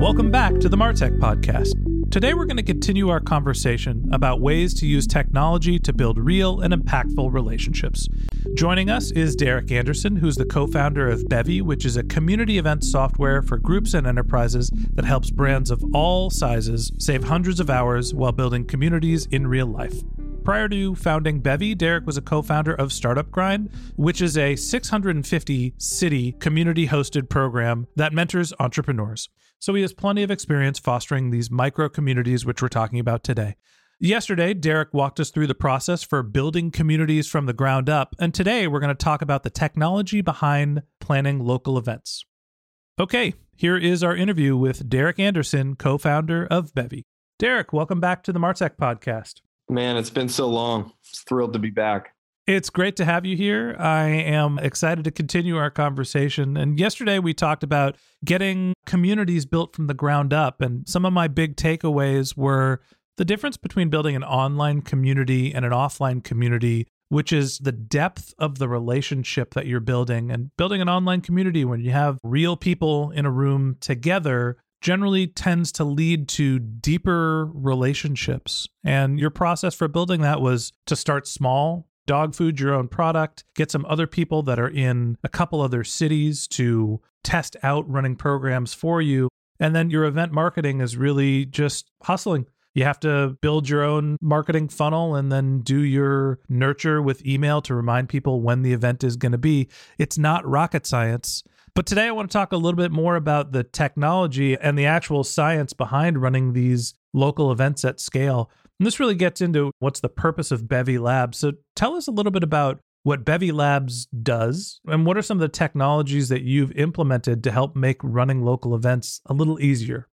Welcome back to the Martech Podcast. Today, we're going to continue our conversation about ways to use technology to build real and impactful relationships. Joining us is Derek Andersen, who's the co founder of Bevy, which is a community event software for groups and enterprises that helps brands of all sizes save hundreds of hours while building communities in real life. Prior to founding Bevy, Derek was a co founder of Startup Grind, which is a 650 city community hosted program that mentors entrepreneurs. So he has plenty of experience fostering these micro communities, which we're talking about today. Yesterday, Derek walked us through the process for building communities from the ground up, and today we're going to talk about the technology behind planning local events. Okay, here is our interview with Derek Andersen, co founder of Bevy. Derek, welcome back to the Martech podcast. Man, it's been so long. thrilled to be back. It's great to have you here. I am excited to continue our conversation. And yesterday we talked about getting communities built from the ground up. And some of my big takeaways were the difference between building an online community and an offline community, which is the depth of the relationship that you're building. And building an online community when you have real people in a room together generally tends to lead to deeper relationships. And your process for building that was to start small, dog food your own product, get some other people that are in a couple other cities to test out running programs for you. And then your event marketing is really just hustling. You have to build your own marketing funnel and then do your nurture with email to remind people when the event is going to be. It's not rocket science. But today I want to talk a little bit more about the technology and the actual science behind running these local events at scale. And this really gets into what's the purpose of Bevy Labs. So tell us a little bit about what Bevy Labs does and what are some of the technologies that you've implemented to help make running local events a little easier.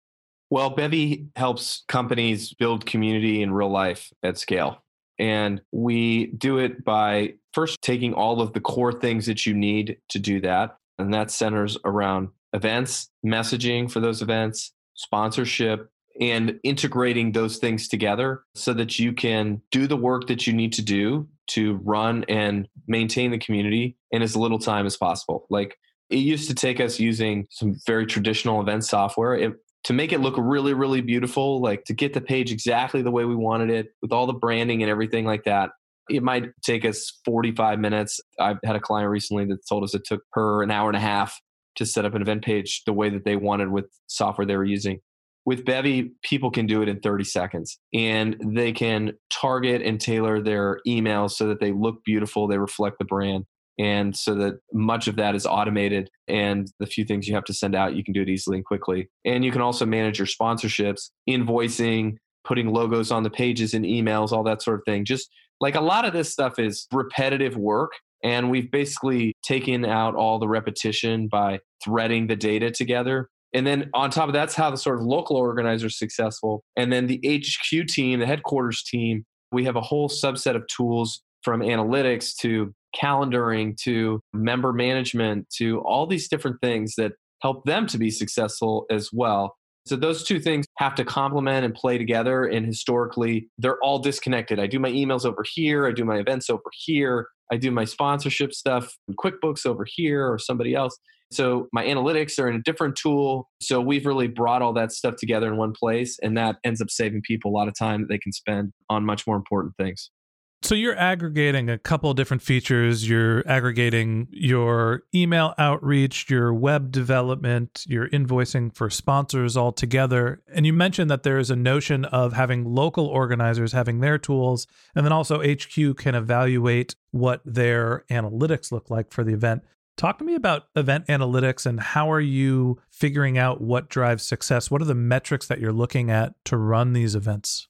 Well, Bevy helps companies build community in real life at scale. And we do it by first taking all of the core things that you need to do that. And that centers around events, messaging for those events, sponsorship, and integrating those things together so that you can do the work that you need to do to run and maintain the community in as little time as possible. Like it used to take us using some very traditional event software. It, to make it look really, really beautiful, like to get the page exactly the way we wanted it with all the branding and everything like that, it might take us 45 minutes. I've had a client recently that told us it took her an hour and a half to set up an event page the way that they wanted with software they were using with Bevy, people can do it in 30 seconds and they can target and tailor their emails so that they look beautiful, they reflect the brand. And so that much of that is automated, and the few things you have to send out, you can do it easily and quickly. And you can also manage your sponsorships, invoicing, putting logos on the pages and emails, all that sort of thing. Just like a lot of this stuff is repetitive work. And we've basically taken out all the repetition by threading the data together and then on top of that's how the sort of local organizer is successful. And then the HQ team, the headquarters team, we have a whole subset of tools from analytics to calendaring to member management to all these different things that help them to be successful as well. So those two things have to complement and play together. And historically, they're all disconnected. I do my emails over here, I do my events over here, I do my sponsorship stuff in QuickBooks over here or somebody else. So my analytics are in a different tool. So we've really brought all that stuff together in one place, and that ends up saving people a lot of time that they can spend on much more important things. So you're aggregating a couple different features. You're aggregating your email outreach, your web development, your invoicing for sponsors all together. And you mentioned that there is a notion of having local organizers having their tools, and then also HQ can evaluate what their analytics look like for the event. Talk to me about event analytics and how are you figuring out what drives success? What are the metrics that you're looking at to run these events?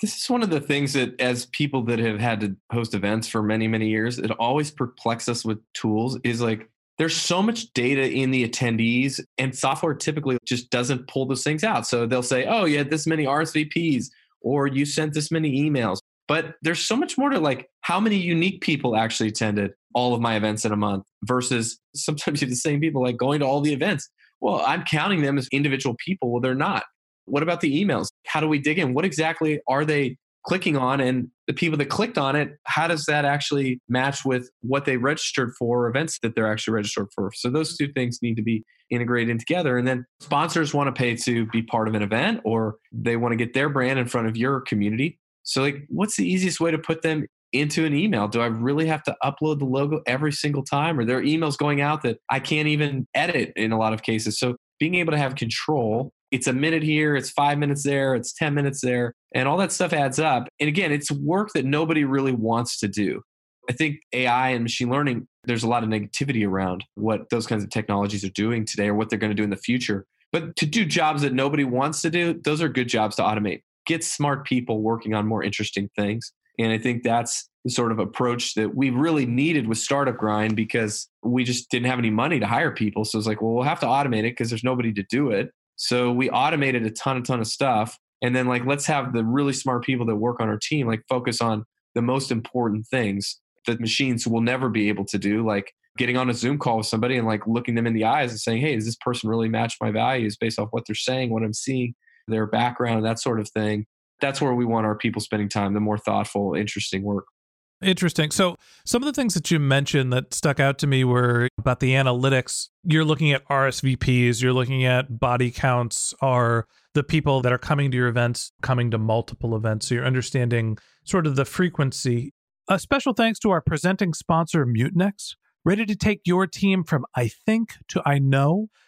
This is one of the things that as people that have had to host events for many many years it always perplexes us with tools is like there's so much data in the attendees and software typically just doesn't pull those things out. So they'll say oh you had this many rsvps or you sent this many emails. But there's so much more to like how many unique people actually attended all of my events in a month versus sometimes you have the same people like going to all the events. Well i'm counting them as individual people. Well they're not what about the emails? How do we dig in? What exactly are they clicking on? And the people that clicked on it, how does that actually match with what they registered for, events that they're actually registered for? So those two things need to be integrated in together. And then sponsors want to pay to be part of an event or they want to get their brand in front of your community. So, like, what's the easiest way to put them into an email? Do I really have to upload the logo every single time? Or there are emails going out that I can't even edit in a lot of cases? So, being able to have control it's a minute here, it's five minutes there, it's 10 minutes there, and all that stuff adds up. And again, it's work that nobody really wants to do. I think AI and machine learning, there's a lot of negativity around what those kinds of technologies are doing today or what they're going to do in the future. But to do jobs that nobody wants to do, those are good jobs to automate. Get smart people working on more interesting things. And I think that's the sort of approach that we really needed with Startup Grind because we just didn't have any money to hire people. So it's like, well, we'll have to automate it because there's nobody to do it. So we automated a ton, a ton of stuff. And then like let's have the really smart people that work on our team like focus on the most important things that machines will never be able to do, like getting on a Zoom call with somebody and like looking them in the eyes and saying, Hey, does this person really match my values based off what they're saying, what I'm seeing, their background, that sort of thing. That's where we want our people spending time, the more thoughtful, interesting work. Interesting. So, some of the things that you mentioned that stuck out to me were about the analytics. You're looking at RSVPs, you're looking at body counts, are the people that are coming to your events coming to multiple events. So, you're understanding sort of the frequency. A special thanks to our presenting sponsor, Mutinex. Ready to take your team from I think to I know?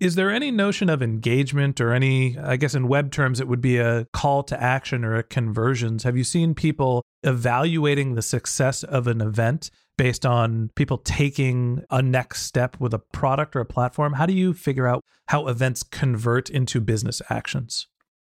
Is there any notion of engagement or any, I guess in web terms, it would be a call to action or a conversions? Have you seen people evaluating the success of an event based on people taking a next step with a product or a platform? How do you figure out how events convert into business actions?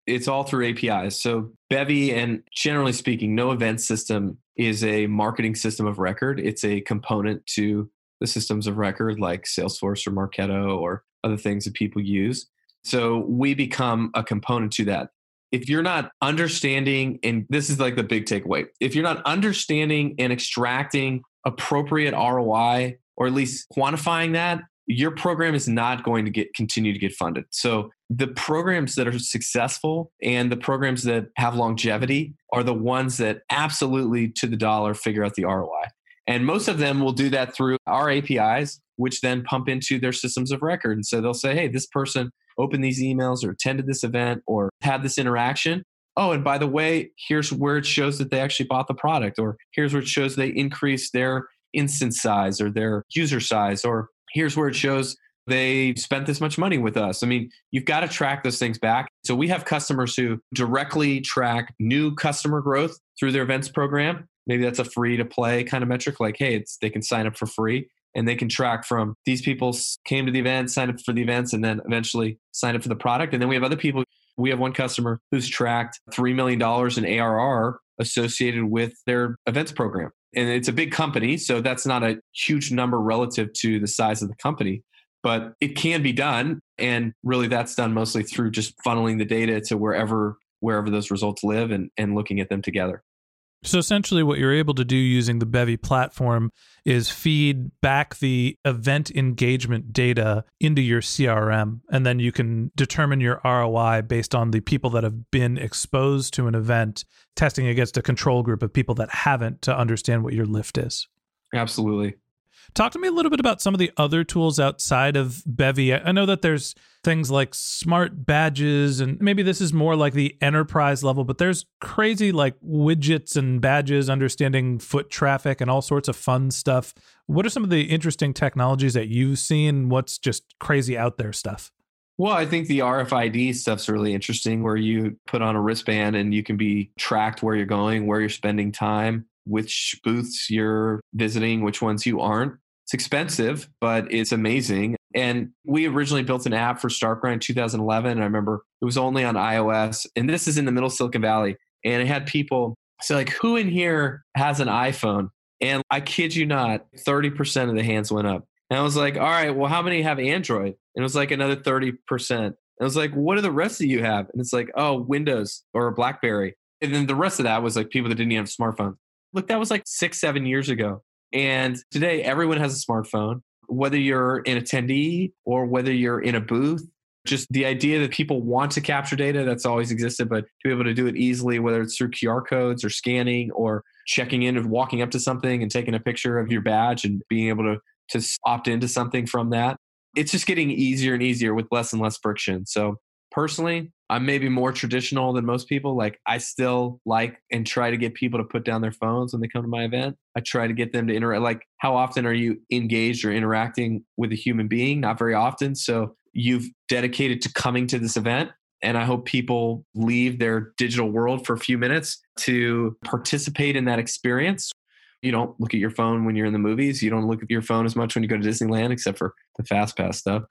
It's all through APIs. So Bevy and generally speaking, no event system is a marketing system of record. It's a component to the systems of record like Salesforce or Marketo or other things that people use. So we become a component to that. If you're not understanding, and this is like the big takeaway, if you're not understanding and extracting appropriate ROI or at least quantifying that, your program is not going to get continue to get funded. So the programs that are successful and the programs that have longevity are the ones that absolutely to the dollar figure out the ROI. And most of them will do that through our APIs, which then pump into their systems of record. And so they'll say, hey, this person opened these emails or attended this event or had this interaction. Oh, and by the way, here's where it shows that they actually bought the product, or here's where it shows they increased their instance size or their user size, or here's where it shows they spent this much money with us. I mean, you've got to track those things back. So we have customers who directly track new customer growth through their events program. Maybe that's a free to play kind of metric, like, hey, it's they can sign up for free and they can track from these people came to the event, signed up for the events, and then eventually signed up for the product. And then we have other people. We have one customer who's tracked $3 million in ARR associated with their events program. And it's a big company, so that's not a huge number relative to the size of the company, but it can be done. And really, that's done mostly through just funneling the data to wherever wherever those results live and, and looking at them together. So essentially, what you're able to do using the Bevy platform is feed back the event engagement data into your CRM, and then you can determine your ROI based on the people that have been exposed to an event, testing against a control group of people that haven't to understand what your lift is. Absolutely. Talk to me a little bit about some of the other tools outside of Bevy. I know that there's things like smart badges, and maybe this is more like the enterprise level, but there's crazy like widgets and badges understanding foot traffic and all sorts of fun stuff. What are some of the interesting technologies that you've seen? What's just crazy out there stuff? Well, I think the RFID stuff's really interesting where you put on a wristband and you can be tracked where you're going, where you're spending time which booths you're visiting, which ones you aren't. It's expensive, but it's amazing. And we originally built an app for StartGrind in 2011. And I remember it was only on iOS, and this is in the middle Silicon Valley. And it had people say, like, who in here has an iPhone? And I kid you not, 30% of the hands went up. And I was like, all right, well, how many have Android? And it was like another 30%. And I was like, what do the rest of you have? And it's like, oh, Windows or a Blackberry. And then the rest of that was like people that didn't even have smartphones. Look, that was like six, seven years ago. And today, everyone has a smartphone, whether you're an attendee or whether you're in a booth. Just the idea that people want to capture data that's always existed, but to be able to do it easily, whether it's through QR codes or scanning or checking in and walking up to something and taking a picture of your badge and being able to, to opt into something from that. It's just getting easier and easier with less and less friction. So personally, I'm maybe more traditional than most people. Like I still like and try to get people to put down their phones when they come to my event. I try to get them to interact. Like how often are you engaged or interacting with a human being? Not very often. So you've dedicated to coming to this event. And I hope people leave their digital world for a few minutes to participate in that experience. You don't look at your phone when you're in the movies. You don't look at your phone as much when you go to Disneyland, except for the fast pass stuff.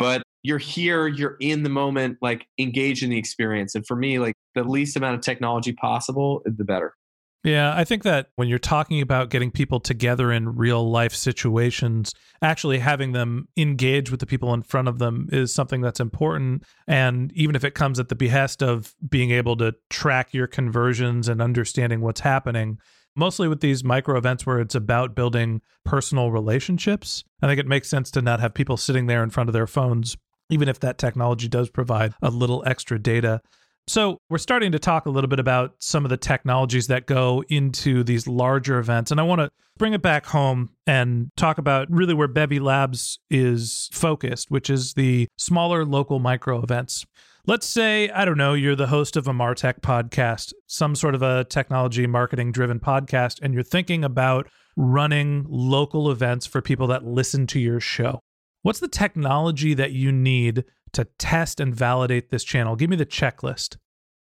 But you're here, you're in the moment, like engage in the experience. And for me, like the least amount of technology possible, the better. Yeah, I think that when you're talking about getting people together in real life situations, actually having them engage with the people in front of them is something that's important. And even if it comes at the behest of being able to track your conversions and understanding what's happening, mostly with these micro events where it's about building personal relationships, I think it makes sense to not have people sitting there in front of their phones even if that technology does provide a little extra data. So, we're starting to talk a little bit about some of the technologies that go into these larger events. And I want to bring it back home and talk about really where Bevy Labs is focused, which is the smaller local micro events. Let's say, I don't know, you're the host of a Martech podcast, some sort of a technology marketing driven podcast, and you're thinking about running local events for people that listen to your show. What's the technology that you need to test and validate this channel? Give me the checklist.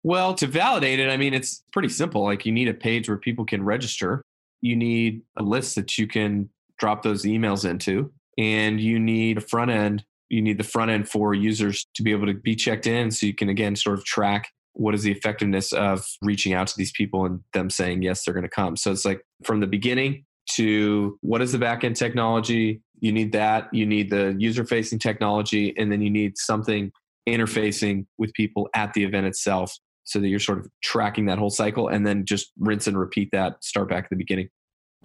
Well, to validate it, I mean, it's pretty simple. Like you need a page where people can register, you need a list that you can drop those emails into, and you need a front end. You need the front end for users to be able to be checked in so you can, again, sort of track what is the effectiveness of reaching out to these people and them saying yes they're going to come. So it's like from the beginning to what is the backend technology? You need that you need the user facing technology and then you need something interfacing with people at the event itself so that you're sort of tracking that whole cycle and then just rinse and repeat that start back at the beginning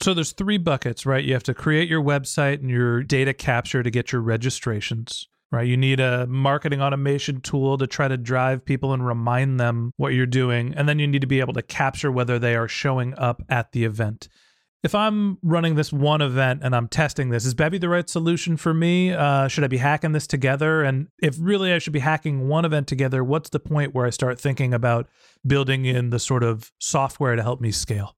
so there's three buckets right you have to create your website and your data capture to get your registrations right? You need a marketing automation tool to try to drive people and remind them what you're doing. And then you need to be able to capture whether they are showing up at the event. If I'm running this one event and I'm testing this, is Bevy the right solution for me? Uh, should I be hacking this together? And if really I should be hacking one event together, what's the point where I start thinking about building in the sort of software to help me scale?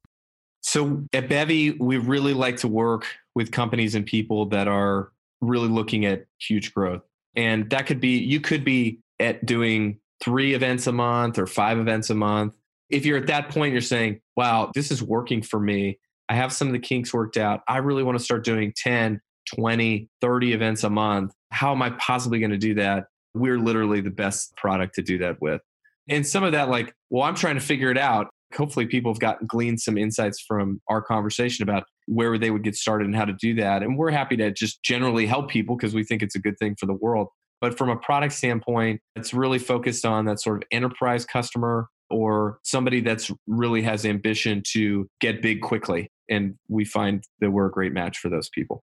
So at Bevy, we really like to work with companies and people that are really looking at huge growth. And that could be, you could be at doing three events a month or five events a month. If you're at that point, you're saying, wow, this is working for me. I have some of the kinks worked out. I really want to start doing 10, 20, 30 events a month. How am I possibly going to do that? We're literally the best product to do that with. And some of that, like, well, I'm trying to figure it out. Hopefully, people have gotten gleaned some insights from our conversation about where they would get started and how to do that. And we're happy to just generally help people because we think it's a good thing for the world. But from a product standpoint, it's really focused on that sort of enterprise customer or somebody that's really has ambition to get big quickly. And we find that we're a great match for those people.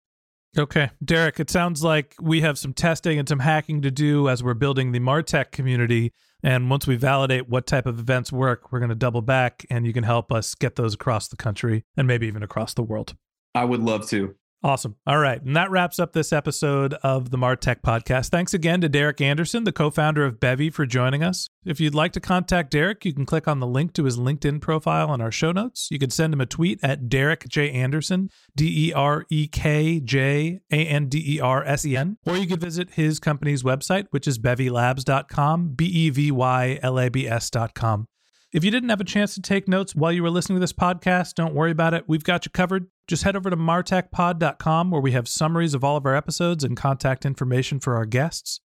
Okay. Derek, it sounds like we have some testing and some hacking to do as we're building the Martech community. And once we validate what type of events work, we're going to double back and you can help us get those across the country and maybe even across the world. I would love to. Awesome. All right. And that wraps up this episode of the Martech podcast. Thanks again to Derek Andersen, the co founder of Bevy, for joining us. If you'd like to contact Derek, you can click on the link to his LinkedIn profile in our show notes. You can send him a tweet at Derek J. Andersen, D E R E K J A N D E R S E N, or you can visit his company's website, which is bevylabs.com, B E V Y L A B S.com. If you didn't have a chance to take notes while you were listening to this podcast, don't worry about it. We've got you covered. Just head over to martechpod.com where we have summaries of all of our episodes and contact information for our guests.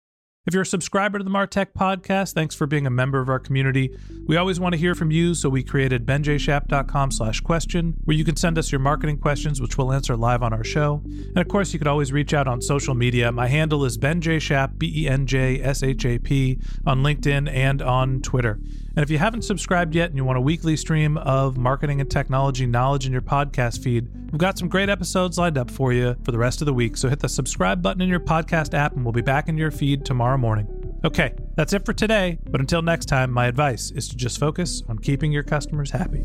If you're a subscriber to the Martech podcast, thanks for being a member of our community. We always want to hear from you, so we created benjshap.com slash question, where you can send us your marketing questions, which we'll answer live on our show. And of course, you could always reach out on social media. My handle is benjshap, B-E-N-J-S-H-A-P, on LinkedIn and on Twitter. And if you haven't subscribed yet and you want a weekly stream of marketing and technology knowledge in your podcast feed, we've got some great episodes lined up for you for the rest of the week. So hit the subscribe button in your podcast app and we'll be back in your feed tomorrow morning. Okay, that's it for today. But until next time, my advice is to just focus on keeping your customers happy.